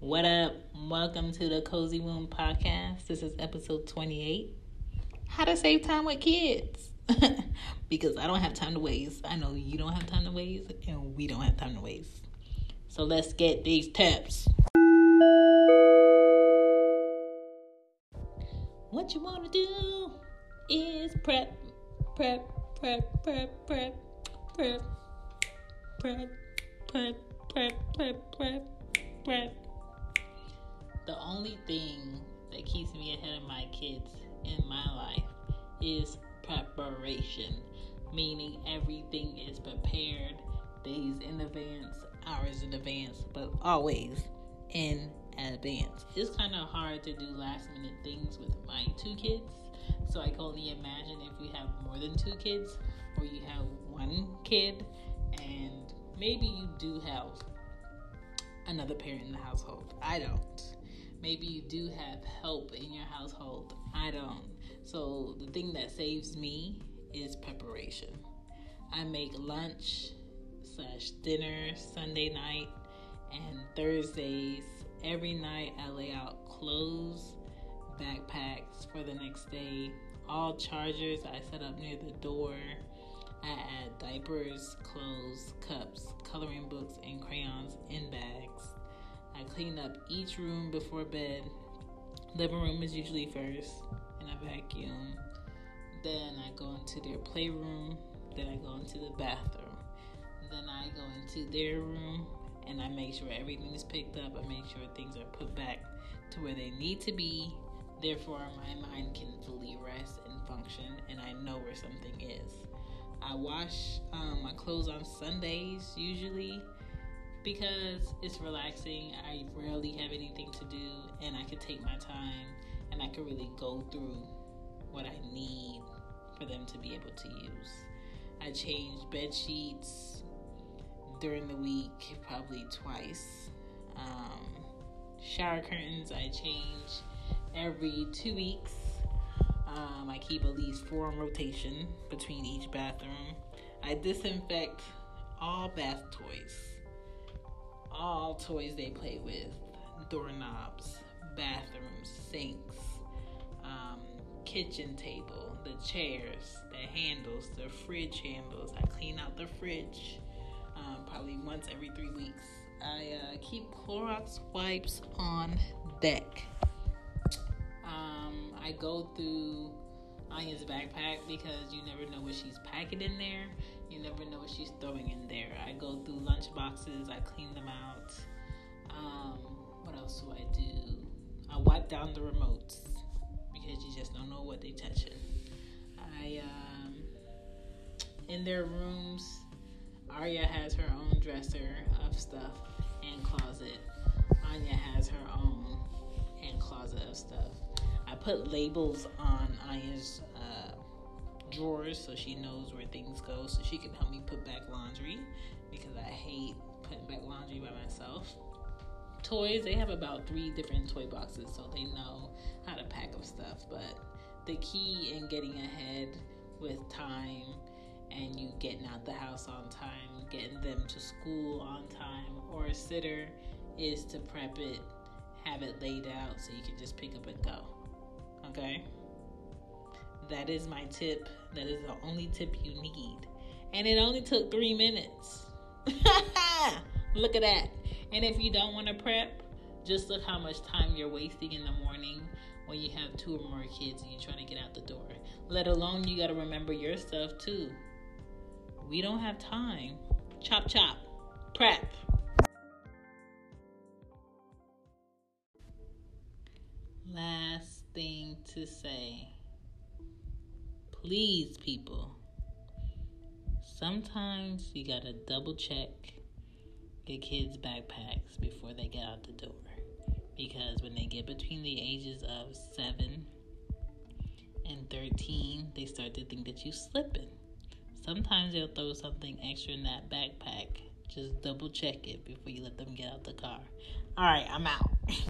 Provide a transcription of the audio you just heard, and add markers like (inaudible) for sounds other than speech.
what up? Welcome to the Cozy Womb Podcast. This is episode 28 How to Save Time with Kids. because I don't have time to waste. I know you don't have time to waste, and we don't have time to waste. So let's get these tips. What you want to do? Is prep, prep, prep, prep, prep, prep, prep, prep, prep, prep, prep, prep. The only thing that keeps me ahead of my kids in my life is preparation, meaning everything is prepared days in advance, hours in advance, but always in advance. It's kind of hard to do last minute things with my two kids. So I can only imagine if you have more than two kids or you have one kid and maybe you do have another parent in the household. I don't. Maybe you do have help in your household. I don't. So the thing that saves me is preparation. I make lunch slash dinner Sunday night and Thursdays every night I lay out clothes, for the next day, all chargers I set up near the door. I add diapers, clothes, cups, coloring books, and crayons in bags. I clean up each room before bed. Living room is usually first, and I vacuum. Then I go into their playroom. Then I go into the bathroom. Then I go into their room and I make sure everything is picked up. I make sure things are put back to where they need to be. Therefore, my mind can fully rest and function, and I know where something is. I wash um, my clothes on Sundays usually because it's relaxing. I rarely have anything to do, and I can take my time and I can really go through what I need for them to be able to use. I change bed sheets during the week, probably twice. Um, shower curtains I change every two weeks. Um, I keep at least four rotation between each bathroom. I disinfect all bath toys, all toys they play with, doorknobs, bathrooms, sinks, um, kitchen table, the chairs, the handles, the fridge handles. I clean out the fridge um, probably once every three weeks. I uh, keep Clorox wipes on deck. I go through Anya's backpack because you never know what she's packing in there. You never know what she's throwing in there. I go through lunch boxes. I clean them out. Um, what else do I do? I wipe down the remotes because you just don't know what they're touching. I um, in their rooms Arya has her own dresser of stuff and closet. Anya has her own hand closet of stuff. Put labels on Anya's uh, drawers so she knows where things go, so she can help me put back laundry because I hate putting back laundry by myself. Toys, they have about three different toy boxes, so they know how to pack up stuff. But the key in getting ahead with time and you getting out the house on time, getting them to school on time, or a sitter is to prep it, have it laid out so you can just pick up and go. That is my tip. That is the only tip you need. And it only took three minutes. (laughs) look at that. And if you don't want to prep, just look how much time you're wasting in the morning when you have two or more kids and you're trying to get out the door. Let alone you got to remember your stuff too. We don't have time. Chop, chop. Prep. Last thing to say. Please, people. Sometimes you gotta double check your kids' backpacks before they get out the door. Because when they get between the ages of 7 and 13, they start to think that you're slipping. Sometimes they'll throw something extra in that backpack. Just double check it before you let them get out the car. All right, I'm out. (laughs)